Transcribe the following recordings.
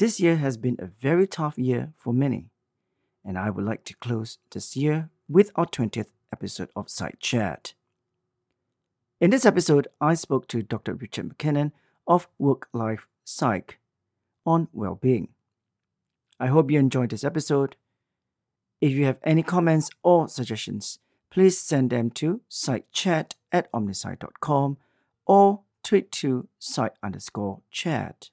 This year has been a very tough year for many, and I would like to close this year with our 20th episode of Side Chat. In this episode, I spoke to Dr. Richard McKinnon of Work Life Psych on well being. I hope you enjoyed this episode. If you have any comments or suggestions, please send them to sidechat at omnisci.com or tweet to side underscore chat.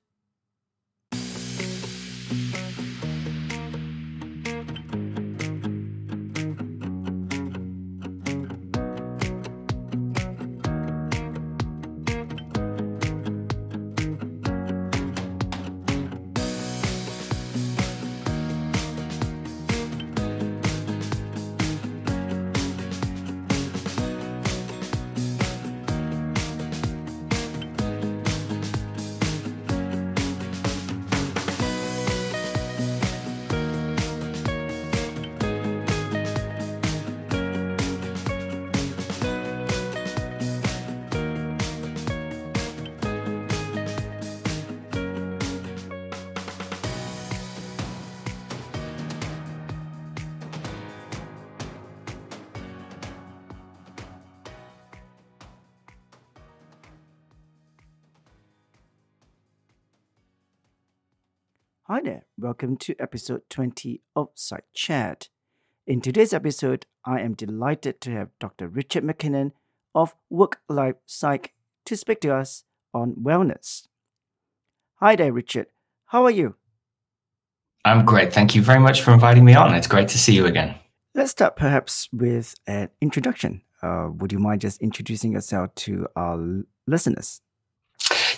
Hi there, welcome to episode 20 of Side Chat. In today's episode, I am delighted to have Dr. Richard McKinnon of Work Life Psych to speak to us on wellness. Hi there, Richard. How are you? I'm great. Thank you very much for inviting me on. It's great to see you again. Let's start perhaps with an introduction. Uh, would you mind just introducing yourself to our listeners?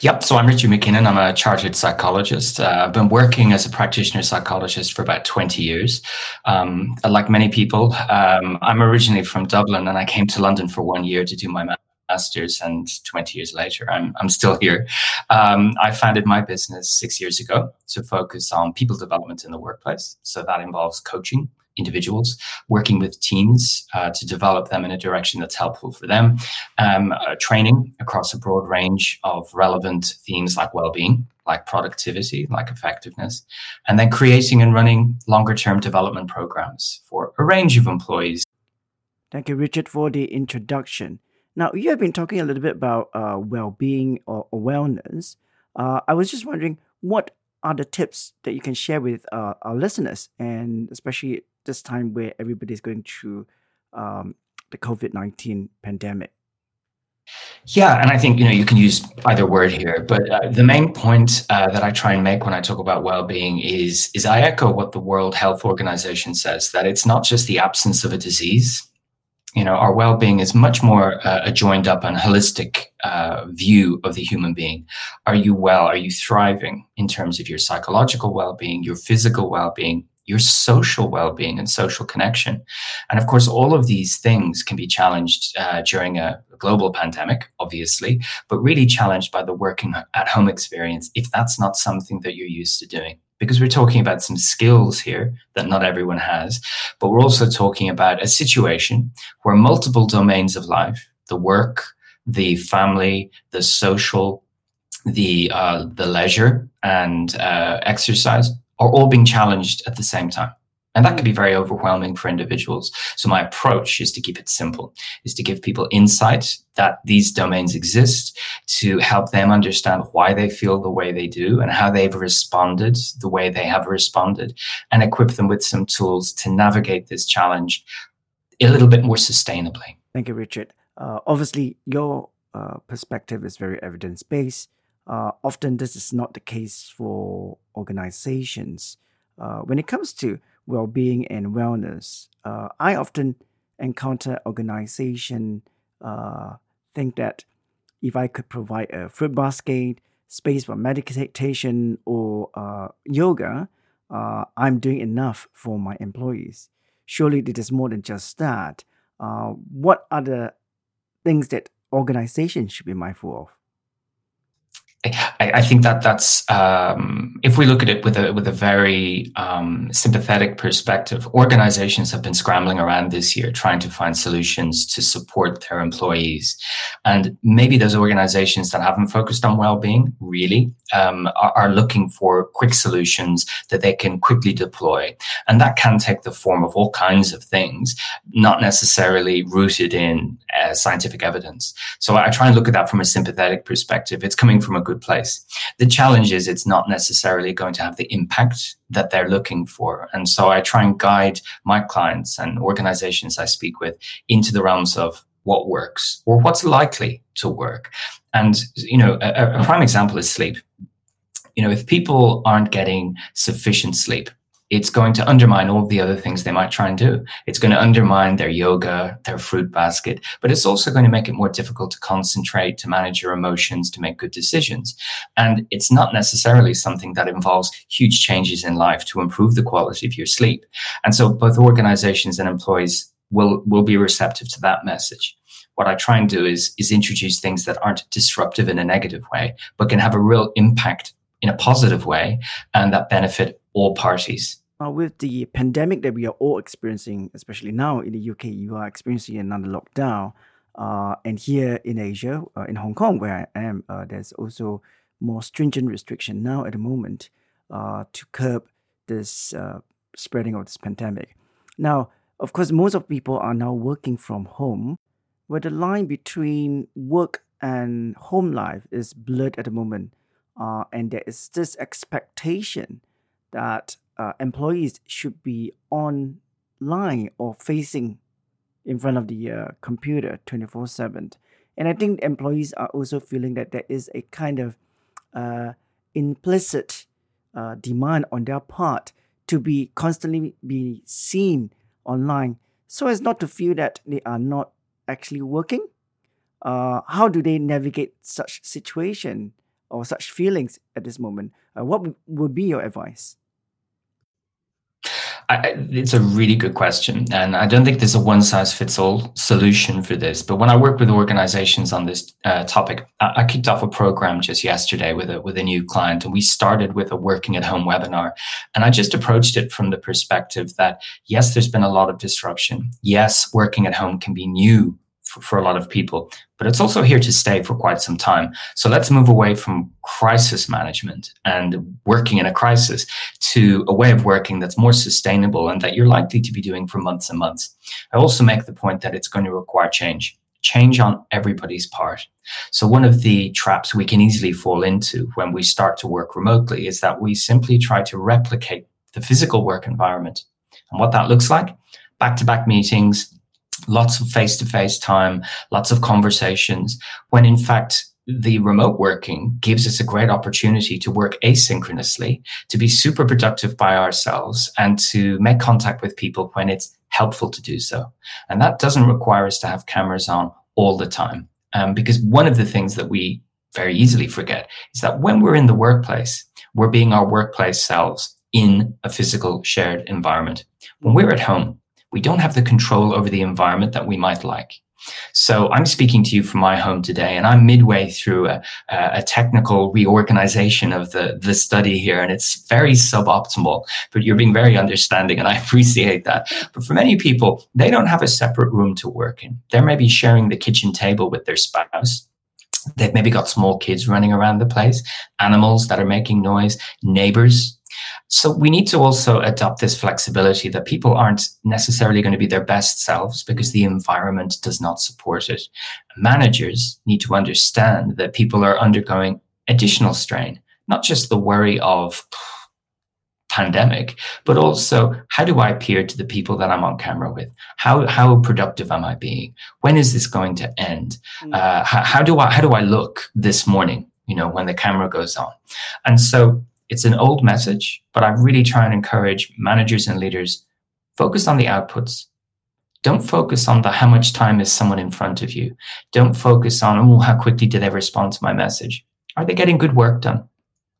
Yep. So I'm Richard McKinnon. I'm a chartered psychologist. Uh, I've been working as a practitioner psychologist for about 20 years. Um, like many people, um, I'm originally from Dublin and I came to London for one year to do my master's. And 20 years later, I'm, I'm still here. Um, I founded my business six years ago to focus on people development in the workplace. So that involves coaching, individuals, working with teams uh, to develop them in a direction that's helpful for them, um, uh, training across a broad range of relevant themes like well-being, like productivity, like effectiveness, and then creating and running longer-term development programs for a range of employees. Thank you, Richard, for the introduction. Now, you have been talking a little bit about uh, well-being or, or wellness. Uh, I was just wondering what are the tips that you can share with uh, our listeners, and especially this time where everybody's going through um, the COVID 19 pandemic? Yeah, and I think you know you can use either word here, but uh, the main point uh, that I try and make when I talk about well-being is is I echo what the World Health Organization says that it's not just the absence of a disease. You know, our well-being is much more uh, a joined up and holistic uh, view of the human being. Are you well? Are you thriving in terms of your psychological well-being, your physical well-being, your social well-being and social connection. And of course all of these things can be challenged uh, during a global pandemic obviously but really challenged by the working at home experience if that's not something that you're used to doing. Because we're talking about some skills here that not everyone has but we're also talking about a situation where multiple domains of life the work the family the social the uh, the leisure and uh, exercise are all being challenged at the same time. And that can be very overwhelming for individuals. So my approach is to keep it simple, is to give people insight that these domains exist, to help them understand why they feel the way they do and how they've responded the way they have responded, and equip them with some tools to navigate this challenge a little bit more sustainably. Thank you, Richard. Uh, obviously, your uh, perspective is very evidence based. Uh, often, this is not the case for organizations. Uh, when it comes to well being and wellness, uh, I often encounter organization uh, think that if I could provide a fruit basket, space for meditation or uh, yoga, uh, I'm doing enough for my employees. Surely it is more than just that. what are the things that organizations should be mindful of? I, I, think that that's um, if we look at it with a with a very um, sympathetic perspective, organizations have been scrambling around this year trying to find solutions to support their employees, and maybe those organizations that haven't focused on well-being really um, are, are, looking for quick solutions that they can quickly deploy, and that can take the form of all kinds of things, not necessarily rooted in uh, scientific evidence. So I try and look at that from a sympathetic perspective. It's coming from a good place. The challenge is it's not necessarily going to have the impact that they're looking for. And so I try and guide my clients and organizations I speak with into the realms of what works or what's likely to work. And, you know, a, a prime example is sleep. You know, if people aren't getting sufficient sleep, it's going to undermine all the other things they might try and do. It's going to undermine their yoga, their fruit basket, but it's also going to make it more difficult to concentrate, to manage your emotions, to make good decisions. And it's not necessarily something that involves huge changes in life to improve the quality of your sleep. And so both organizations and employees will, will be receptive to that message. What I try and do is, is introduce things that aren't disruptive in a negative way, but can have a real impact in a positive way and that benefit all parties. Uh, with the pandemic that we are all experiencing, especially now in the UK, you are experiencing another lockdown. Uh, and here in Asia, uh, in Hong Kong, where I am, uh, there's also more stringent restriction now at the moment uh, to curb this uh, spreading of this pandemic. Now, of course, most of people are now working from home, where the line between work and home life is blurred at the moment. and there is this expectation that uh, employees should be online or facing in front of the uh, computer 24 7 and i think employees are also feeling that there is a kind of uh, implicit uh, demand on their part to be constantly be seen online so as not to feel that they are not actually working. Uh, how do they navigate such situation or such feelings at this moment? Uh, what would be your advice I, it's a really good question. And I don't think there's a one size fits all solution for this. But when I work with organizations on this uh, topic, I, I, kicked off a program just yesterday with a, with a new client. And we started with a working at home webinar. And I just approached it from the perspective that, yes, there's been a lot of disruption. Yes, working at home can be new for, for, a lot of people, but it's also here to stay for quite some time. So let's move away from crisis management and working in a crisis to a way of working that's more sustainable and that you're likely to be doing for months and months. I also make the point that it's going to require change. Change on everybody's part. So, one of the traps we can easily fall into when we start to work remotely is that we simply try to replicate the physical work environment. And what that looks like back to back meetings, lots of face to face time, lots of conversations, when in fact, the remote working gives us a great opportunity to work asynchronously, to be super productive by ourselves, and to make contact with people when it's helpful to do so. And that doesn't require us to have cameras on all the time. Um, because one of the things that we very easily forget is that when we're in the workplace, we're being our workplace selves in a physical shared environment. When we're at home, we don't have the control over the environment that we might like. So I'm speaking to you from my home today, and I'm midway through a, a, technical reorganization of the, the study here, and it's very suboptimal, but you're being very understanding, and I appreciate that. But for many people, they don't have a separate room to work in. They're maybe sharing the kitchen table with their spouse. They've maybe got small kids running around the place, animals that are making noise, neighbors so we need to also adopt this flexibility that people aren't necessarily going to be their best selves because the environment does not support it. Managers need to understand that people are undergoing additional strain, not just the worry of pandemic, but also how do I appear to the people that I'm on camera with? How how productive am I being? When is this going to end? Mm. Uh, how, how do I how do I look this morning? You know, when the camera goes on, and so it's an old message, but I really try and encourage managers and leaders focus on the outputs. Don't focus on the how much time is someone in front of you. Don't focus on oh how quickly did they respond to my message. Are they getting good work done?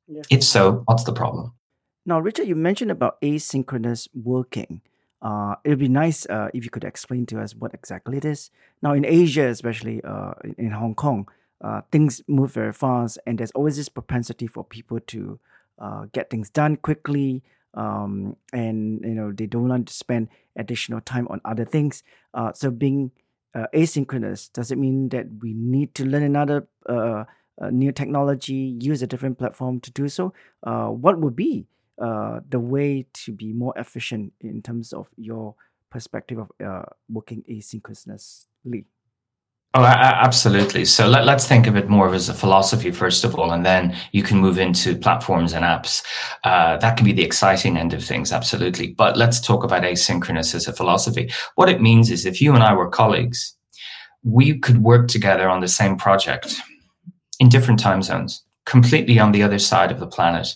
Yes. If so, what's the problem? Now, Richard, you mentioned about asynchronous working. Uh, it would be nice uh, if you could explain to us what exactly it is. Now, in Asia, especially uh, in Hong Kong, uh, things move very fast, and there's always this propensity for people to uh, get things done quickly, um, and you know they don't want to spend additional time on other things. Uh, so being uh, asynchronous does it mean that we need to learn another uh, new technology, use a different platform to do so? Uh, what would be uh, the way to be more efficient in terms of your perspective of uh, working asynchronously? Oh, absolutely. So let, us think of it more as a philosophy, first of all, and then you can move into platforms and apps. Uh, that can be the exciting end of things, absolutely. But let's talk about asynchronous as a philosophy. What it means is if you and I were colleagues, we could work together on the same project in different time zones completely on the other side of the planet.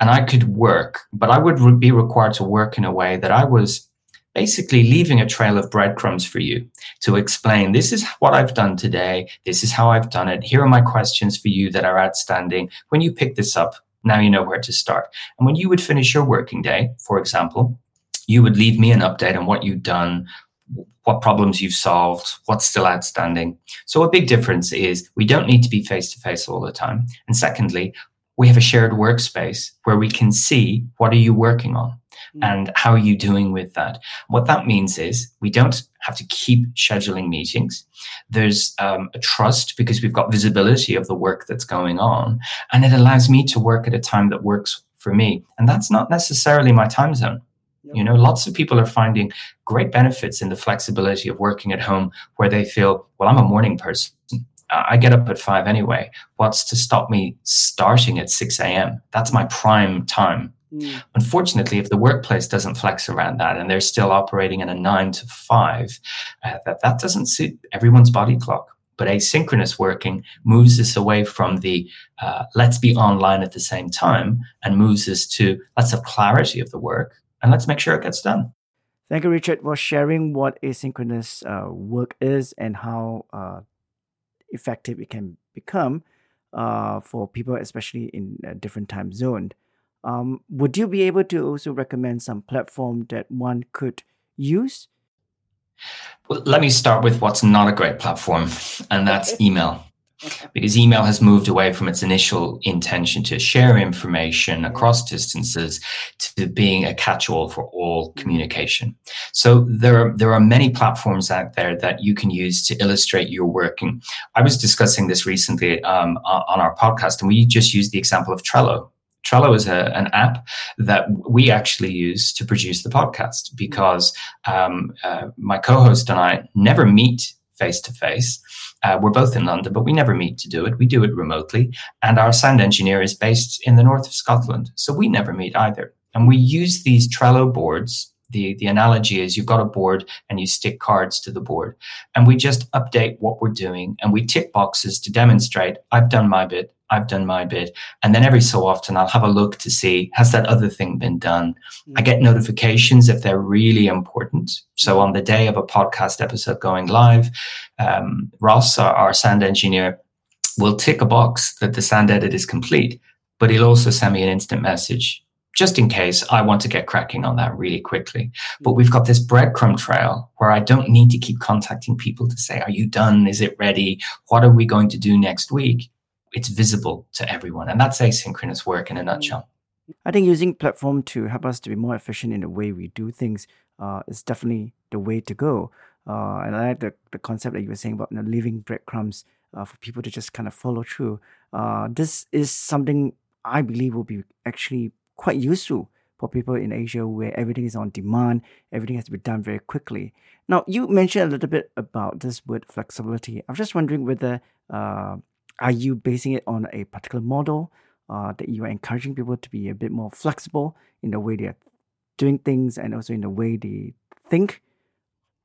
And I could work, but I would be required to work in a way that I was basically leaving a trail of breadcrumbs for you to explain this is what I've done today. This is how I've done it. Here are my questions for you that are outstanding. When you pick this up, now you know where to start. And when you would finish your working day, for example, you would leave me an update on what you've done, what problems you've solved, what's still outstanding. So, a big difference is we don't need to be face to face all the time. And secondly, we have a shared workspace where we can see what are you working on. And how are you doing with that what that means is we don't have to keep scheduling meetings there's um, a trust because we've got visibility of the work that's going on and it allows me to work at a time that works for me and that's not necessarily my time zone you know lots of people are finding great benefits in the flexibility of working at home where they feel well i'm a morning person I get up at five anyway. What's to stop me starting at 6 a.m.? That's my prime time. Mm. Unfortunately, if the workplace doesn't flex around that and they're still operating in a nine to five, uh, that, that doesn't suit everyone's body clock. But asynchronous working moves us away from the uh, let's be online at the same time and moves us to let's have clarity of the work and let's make sure it gets done. Thank you, Richard, for sharing what asynchronous uh, work is and how uh, effective it can become uh, for people, especially in a different time zone. Um, would you be able to also recommend some platform that one could use? Well, let me start with what's not a great platform, and that's email because email has moved away from its initial intention to share information across distances to being a catch-all for all mm-hmm. communication. So there are, there are many platforms out there that you can use to illustrate your working. I was discussing this recently um, on our podcast, and we just used the example of Trello. Trello is a, an app that we actually use to produce the podcast because um, uh, my co-host and I never meet face to face. We're both in London, but we never meet to do it. We do it remotely. And our sound engineer is based in the north of Scotland. So we never meet either. And we use these Trello boards. The, the analogy is you've got a board and you stick cards to the board. And we just update what we're doing and we tick boxes to demonstrate I've done my bit, I've done my bit. And then every so often I'll have a look to see has that other thing been done? Mm-hmm. I get notifications if they're really important. So on the day of a podcast episode going live, um, Ross, our, our sound engineer, will tick a box that the sound edit is complete, but he'll also send me an instant message just in case I want to get cracking on that really quickly. But we've got this breadcrumb trail where I don't need to keep contacting people to say, Are you done? Is it ready? What are we going to do next week? it's visible to everyone. And that's asynchronous work in a nutshell. I think using platform to help us to be more efficient in the way we do things uh, is definitely the way to go. Uh, and I like the, the concept that you were saying about you know, leaving breadcrumbs uh, for people to just kind of follow through. Uh, this is something I believe will be actually quite useful for people in Asia where everything is on demand, everything has to be done very quickly. Now, you mentioned a little bit about this word flexibility. I'm just wondering whether uh, are you basing it on a particular model uh, that you are encouraging people to be a bit more flexible in the way they're doing things and also in the way they think?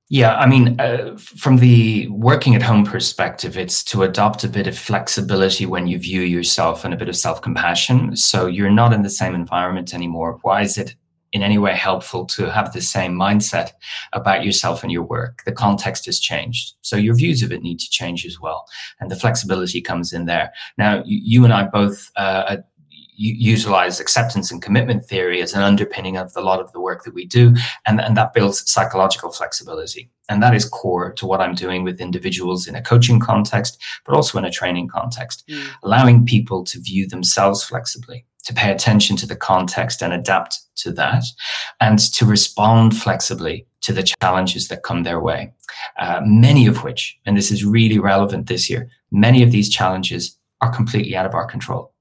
Yeah, I mean, uh, from the working at home perspective, it's to adopt a bit of flexibility when you view yourself and a bit of self compassion. So you're not in the same environment anymore. Why is it in any way helpful to have the same mindset about yourself and your work. The context has changed. So your views of it need to change as well. And the flexibility comes in there. Now, you, you and I both, uh, utilize acceptance and commitment theory as an underpinning of a lot of the work that we do. And, and that builds psychological flexibility. And that is core to what I'm doing with individuals in a coaching context, but also in a training context, mm. allowing people to view themselves flexibly, to pay attention to the context and adapt to that, and to respond flexibly to the challenges that come their way. Uh, many of which, and this is really relevant this year, many of these challenges are completely out of our control.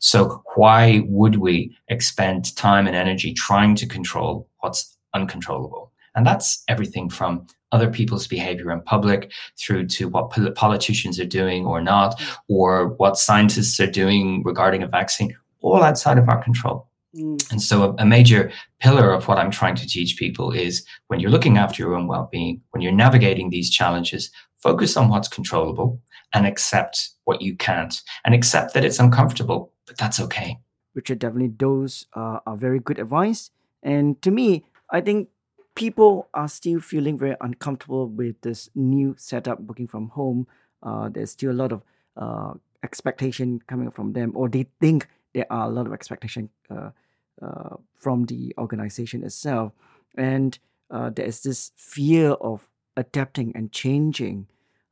So why would we expend time and energy trying to control what's uncontrollable? And that's everything from other people's behavior in public through to what politicians are doing or not, or what scientists are doing regarding a vaccine, all outside of our control. Mm. And so, a, a, major pillar of what I'm trying to teach people is when you're looking after your own well being, when you're navigating these challenges, focus on what's controllable and accept what you can't and accept that it's uncomfortable, but that's okay. Richard, definitely those uh, are very good advice. And to me, I think people are still feeling very uncomfortable with this new setup working from home. Uh, there's still a lot of uh, expectation coming from them, or they think there are a lot of expectation uh, uh, from the organization itself. And uh, there is this fear of adapting and changing.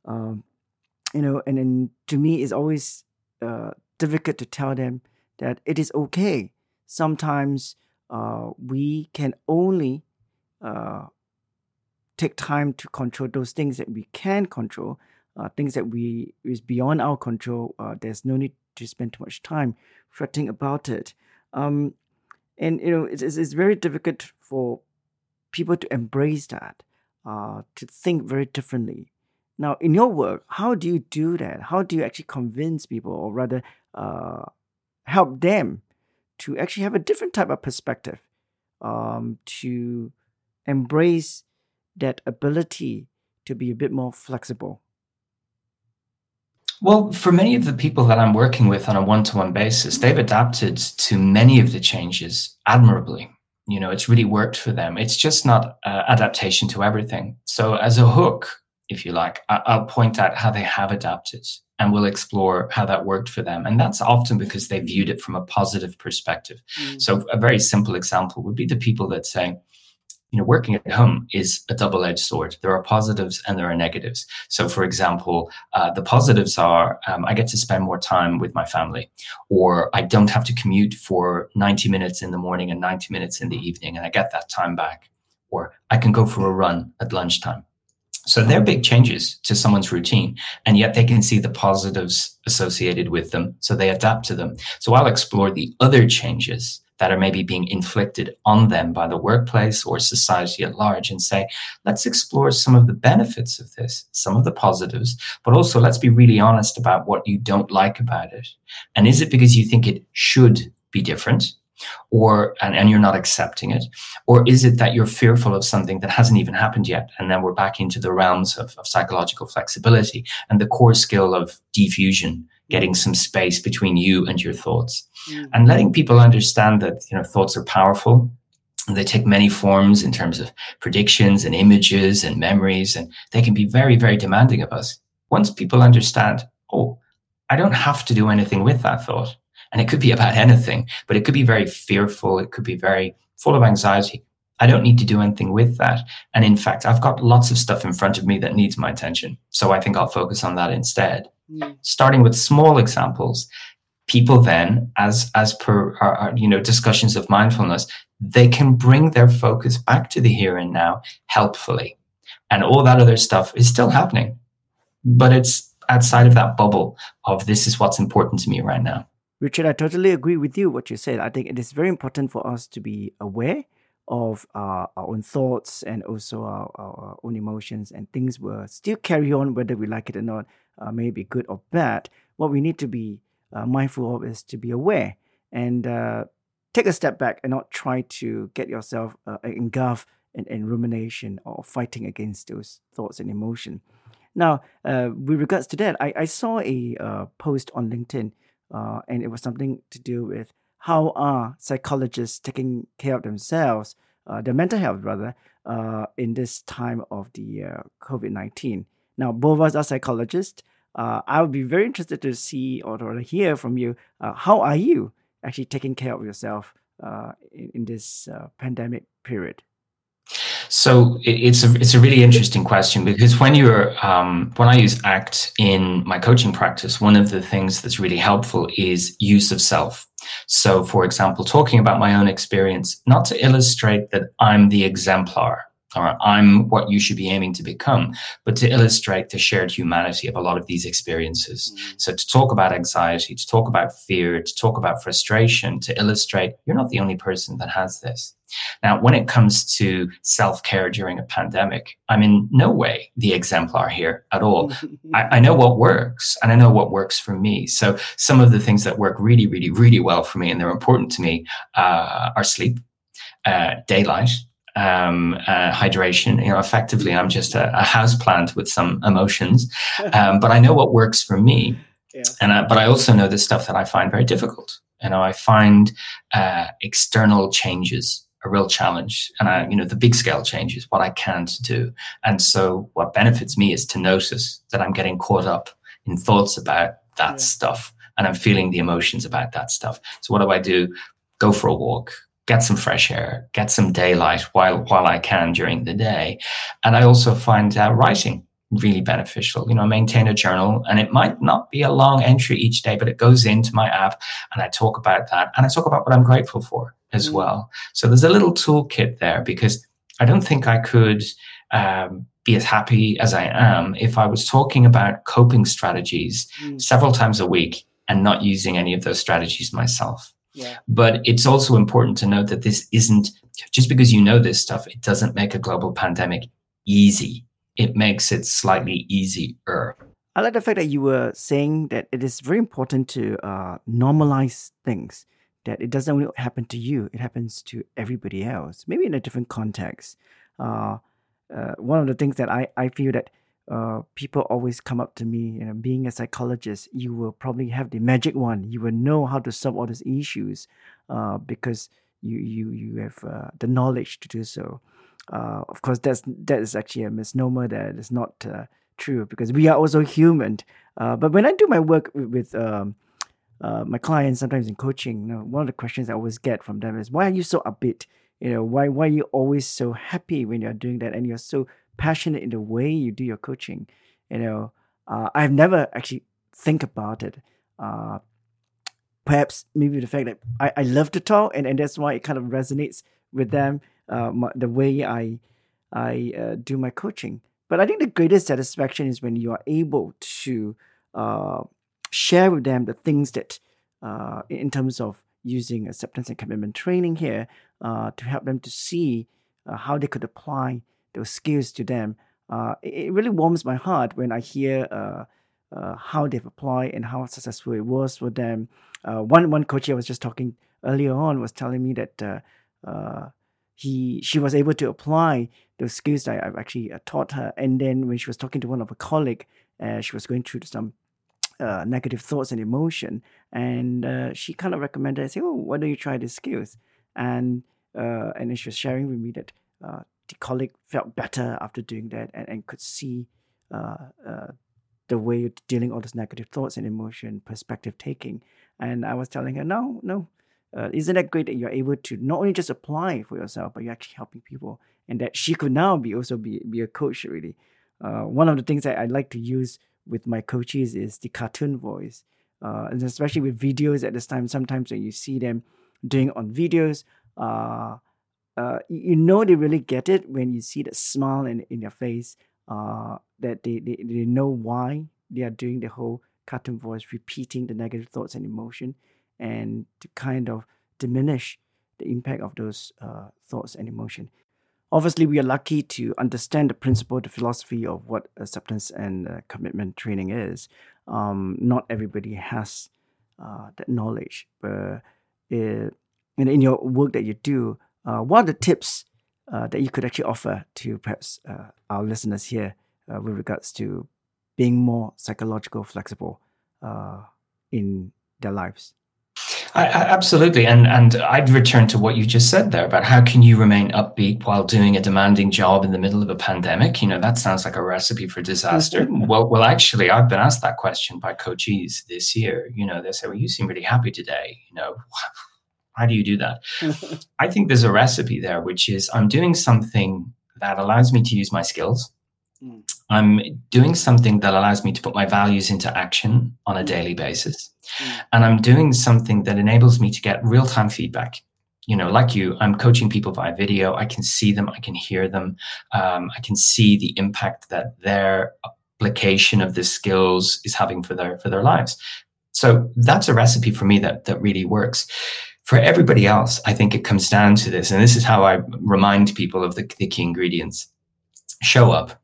Um, you know, and then to me, it's always difficult to tell them that it is okay. Sometimes uh, we can only uh, take time to control those things that we can control, uh, things that we is beyond our control. Uh, there's no need to spend too much time fretting about it. Um, and you know, it's, it's very difficult for people to embrace that, uh, to think very differently. Now, in your work, how do you do that? How do you actually convince people, or rather, uh, help them to actually have a different type of perspective, um, to embrace that ability to be a bit more flexible? Well, for many of the people that I'm working with on a one to one basis, they've adapted to many of the changes admirably. You know, it's really worked for them. It's just not uh, adaptation to everything. So, as a hook, if you like, I- will point out how they have adapted and we'll explore how that worked for them. And that's often because they viewed it from a positive perspective. Mm. So, a very simple example would be the people that say, you know, working at home is a double edged sword. There are positives and there are negatives. So, for example, uh, the positives are um, I get to spend more time with my family, or I don't have to commute for 90 minutes in the morning and 90 minutes in the evening, and I get that time back, or I can go for a run at lunchtime. So they're big changes to someone's routine, and yet they can see the positives associated with them. So they adapt to them. So I'll explore the other changes that are maybe being inflicted on them by the workplace or society at large and say, let's explore some of the benefits of this, some of the positives, but also let's be really honest about what you don't like about it. And is it because you think it should be different? Or and, and you're not accepting it? Or is it that you're fearful of something that hasn't even happened yet and then we're back into the realms of, of psychological flexibility and the core skill of defusion getting some space between you and your thoughts? Mm. and letting people understand that you know thoughts are powerful. They take many forms in terms of predictions and images and memories and they can be very very demanding of us. Once people understand oh i don't have to do anything with that thought and it could be about anything but it could be very fearful it could be very full of anxiety I don't need to do anything with that. And in fact, I've got lots of stuff in front of me that needs my attention. So I think I'll focus on that instead. Mm. Starting with small examples, people then, as as per our, our, you know discussions of mindfulness, they can bring their focus back to the here and now helpfully. And all that other stuff is still happening. But it's outside of that bubble of this is what's important to me right now. Richard, I totally agree with you what you said. I think it is very important for us to be aware of uh, our own thoughts and also our, our, own emotions and things will still carry on whether we like it or not uh, maybe good or bad what we need to be uh, mindful of is to be aware and uh, take a step back and not try to get yourself uh, engulfed in, in rumination or fighting against those thoughts and emotion now uh, with regards to that i, I saw a post on linkedin and it was something to do with how are psychologists taking care of themselves, uh, their mental health rather, uh, in this time of the uh, COVID 19? Now, both of us are psychologists. Uh, I would be very interested to see or to hear from you. Uh, how are you actually taking care of yourself uh, in, in, this uh, pandemic period? So it's a it's a really interesting question because when you're um, when I use ACT in my coaching practice, one of the things that's really helpful is use of self. So, for example, talking about my own experience, not to illustrate that I'm the exemplar or I'm what you should be aiming to become, but to illustrate the shared humanity of a lot of these experiences. Mm-hmm. So to talk about anxiety, to talk about fear, to talk about frustration, to illustrate you're not the only person that has this. Now, when it comes to self care during a pandemic, I'm in no way the exemplar here at all. I, I, know what works and I know what works for me. So, some of the things that work really, really, really well for me and they're important to me uh, are sleep, uh, daylight, um, uh, hydration. You know, effectively, I'm just a, a house plant with some emotions, um, but I know what works for me. Yeah. And I, but I also know the stuff that I find very difficult. You know, I find uh, external changes a real challenge, and I, you know, the big scale changes what I can't do. And so, what benefits me is to notice that I'm getting caught up in thoughts about that yeah. stuff, and I'm feeling the emotions about that stuff. So, what do I do? Go for a walk, get some fresh air, get some daylight while while I can during the day. And I also find uh, writing really beneficial. You know, I maintain a journal, and it might not be a long entry each day, but it goes into my app, and I talk about that, and I talk about what I'm grateful for as mm. well. So there's a little toolkit there because I don't think I could. Um, be as happy as I am if I was talking about coping strategies mm. several times a week and not using any of those strategies myself. But it's also important to note that this isn't just because you know this stuff, it doesn't make a global pandemic easy. It makes it slightly easier. I like the fact that you were saying that it is very important to uh, normalize things, that it doesn't only happen to you, it happens to everybody else, maybe in a different context. Uh, uh, one of the things that I, I feel that uh, people always come up to me, you know, being a psychologist, you will probably have the magic one. You will know how to solve all these issues uh, because you you you have uh, the knowledge to do so. Uh, of course, that's that is actually a misnomer. That is not uh, true because we are also human. But when I do my work with, with um, my clients, sometimes in coaching, you know, one of the questions I always get from them is, "Why are you so upbeat? You know, why why are you always so happy when you're doing that, and you're so passionate in the way you do your coaching. You know, uh, I've never actually think about it. Uh, perhaps maybe the fact that I, I love to talk, and, and that's why it kind of resonates with them. Uh, my, the way I I uh, do my coaching. But I think the greatest satisfaction is when you are able to uh, share with them the things that, uh, in terms of using acceptance and commitment training here, uh, to help them to see uh, how they could apply those skills to them. Uh, it, really warms my heart when I hear uh, uh, how they've applied and how successful it was for them. Uh, one one coach I was just talking earlier on was telling me that uh, uh, he she was able to apply those skills that I've actually taught her. And then when she was talking to one of her colleague, she was going through some negative thoughts and emotion. And she kind of recommended, I say, oh, why don't you try these skills? And and she was sharing with me that the colleague felt better after doing that and, and could see uh, uh, the way you're dealing all those negative thoughts and emotion, perspective taking. And I was telling her, no, no, uh, isn't that great that you're able to not only just apply for yourself, but you're actually helping people, and that she could now be also be be a coach really. Uh, one of the things that I like to use with my coaches is the cartoon voice, uh, and especially with videos at this time. Sometimes when you see them doing on videos, uh, uh, you know they really get it when you see the smile in, in their face uh, that they, they, they know why they are doing the whole cartoon voice repeating the negative thoughts and emotion and to kind of diminish the impact of those uh, thoughts and emotion. Obviously we are lucky to understand the principle the philosophy of what acceptance and uh, commitment training is. Um, not everybody has uh, that knowledge but it, in, in your work that you do uh, what are the tips uh, that you could actually offer to perhaps uh, our listeners here uh, with regards to being more psychological flexible uh, in their lives? I, I, absolutely, and and I'd return to what you just said there about how can you remain upbeat while doing a demanding job in the middle of a pandemic. You know, that sounds like a recipe for disaster. well, well, actually, I've been asked that question by coaches this year. You know, they say, "Well, you seem really happy today." You know, how do you do that? I think there's a recipe there, which is I'm doing something that allows me to use my skills. Mm. I'm doing something that allows me to put my values into action on a daily basis. Mm. And I'm doing something that enables me to get real time feedback. You know, like you, I'm coaching people via video. I can see them, I can hear them, um, I can see the impact that their application of the skills is having for their for their lives. So that's a recipe for me that that really works for everybody else, I think it comes down to this, and this is how I remind people of the, the key ingredients show up,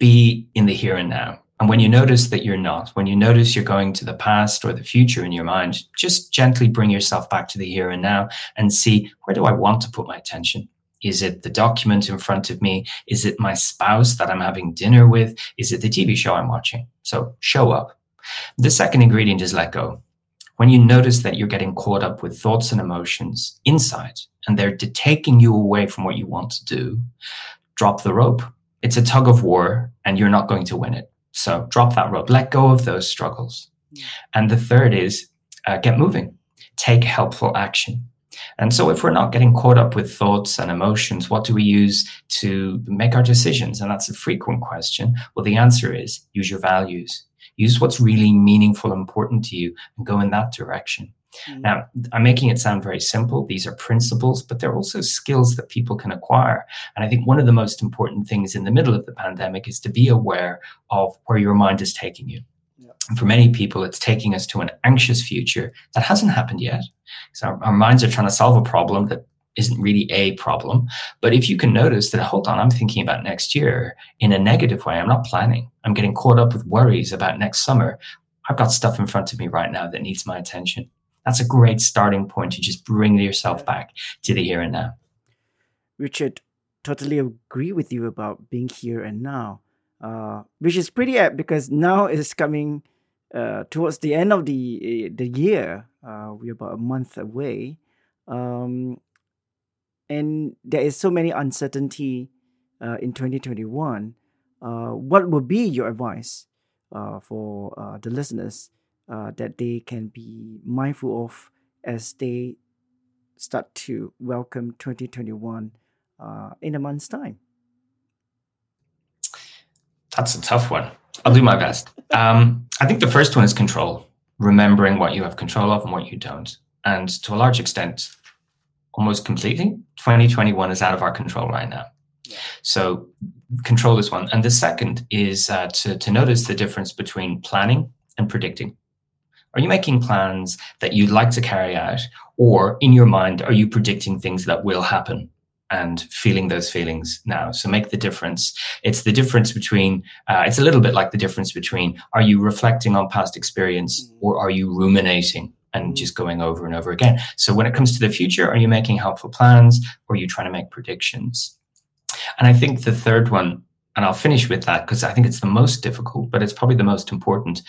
be in the here and now. And when you notice that you're not, when you notice you're going to the past or the future in your mind, just gently bring yourself back to the here and now and see where do I want to put my attention? Is it the document in front of me? Is it my spouse that I'm having dinner with? Is it the TV show I'm watching? So show up. The second ingredient is let go when you notice that you're getting caught up with thoughts and emotions inside and they're taking you away from what you want to do, drop the rope. It's a tug of war and you're not going to win it. So drop that rope, let go of those struggles. And the third is uh, get moving, take helpful action. And so, if we're not getting caught up with thoughts and emotions, what do we use to make our decisions? And that's a frequent question. Well, the answer is use your values. Use what's really meaningful, and important to you, and go in that direction. Mm-hmm. Now, I'm making it sound very simple. These are principles, but they're also skills that people can acquire. And I think one of the most important things in the middle of the pandemic is to be aware of where your mind is taking you. And for many people, it's taking us to an anxious future that hasn't happened yet. So our, our minds are trying to solve a problem that isn't really a problem. But if you can notice that, hold on, I'm thinking about next year in a negative way. I'm not planning. I'm getting caught up with worries about next summer. I've got stuff in front of me right now that needs my attention. That's a great starting point to just bring yourself back to the here and now. Richard, totally agree with you about being here and now, uh, which is pretty apt because now is coming uh, towards the end of the the year. Uh, we're about a month away. Um, and there is so many uncertainty uh, in 2021 uh, what would be your advice uh, for uh, the listeners uh, that they can be mindful of as they start to welcome 2021 uh, in a month's time? That's a tough one. I'll do my best. Um, i think the first one is control. Remembering what you have control of and what you don't. And to a large extent almost completely. 2021 is out of our control right now. So control is one. And the second is uh, to, to notice the difference between planning and predicting. Are you making plans that you'd like to carry out? Or in your mind, are you predicting things that will happen and feeling those feelings now? So make the difference. It's the difference between, uh, it's a little bit like the difference between are you reflecting on past experience mm. or are you ruminating and mm. just going over and over again. So when it comes to the future, are you making helpful plans or are you trying to make predictions? And I think the third one, and I'll finish with that because I think it's the most difficult, but it's probably the most important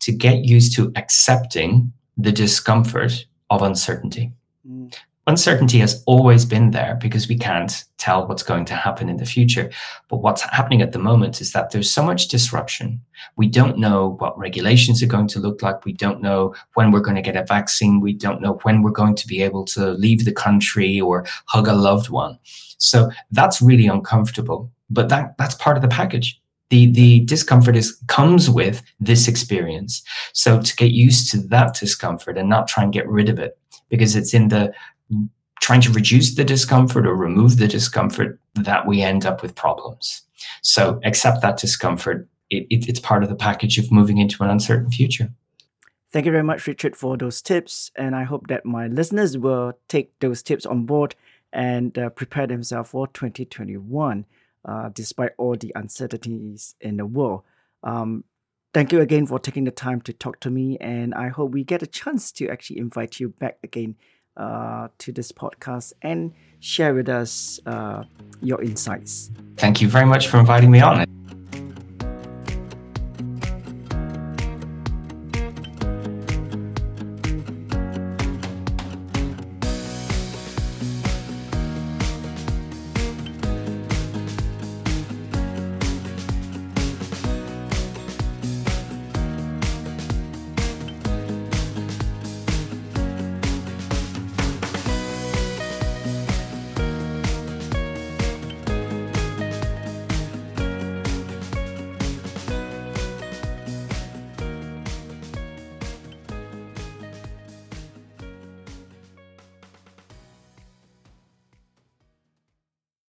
to get used to accepting the discomfort of uncertainty. Mm uncertainty has always been there because we can't tell what's going to happen in the future. But what's happening at the moment is that there's so much disruption. We don't know what regulations are going to look like. We don't know when we're going to get a vaccine. We don't know when we're going to be able to leave the country or hug a loved one. So that's really uncomfortable. But that, that's part of the package. The, the discomfort is comes with this experience. So to get used to that discomfort and not try and get rid of it because it's in the trying to reduce the discomfort or remove the discomfort that we end up with problems. So accept that discomfort. It, it, it's part of the package of moving into an uncertain future. Thank you very much, Richard, for those tips. And I hope that my listeners will take those tips on board and uh, prepare themselves for 2021, uh, despite all the uncertainties in the world. Um, thank you again for taking the time to talk to me. And I hope we get a chance to actually invite you back again uh, to this podcast and share with us uh, your insights. Thank you very much for inviting me on.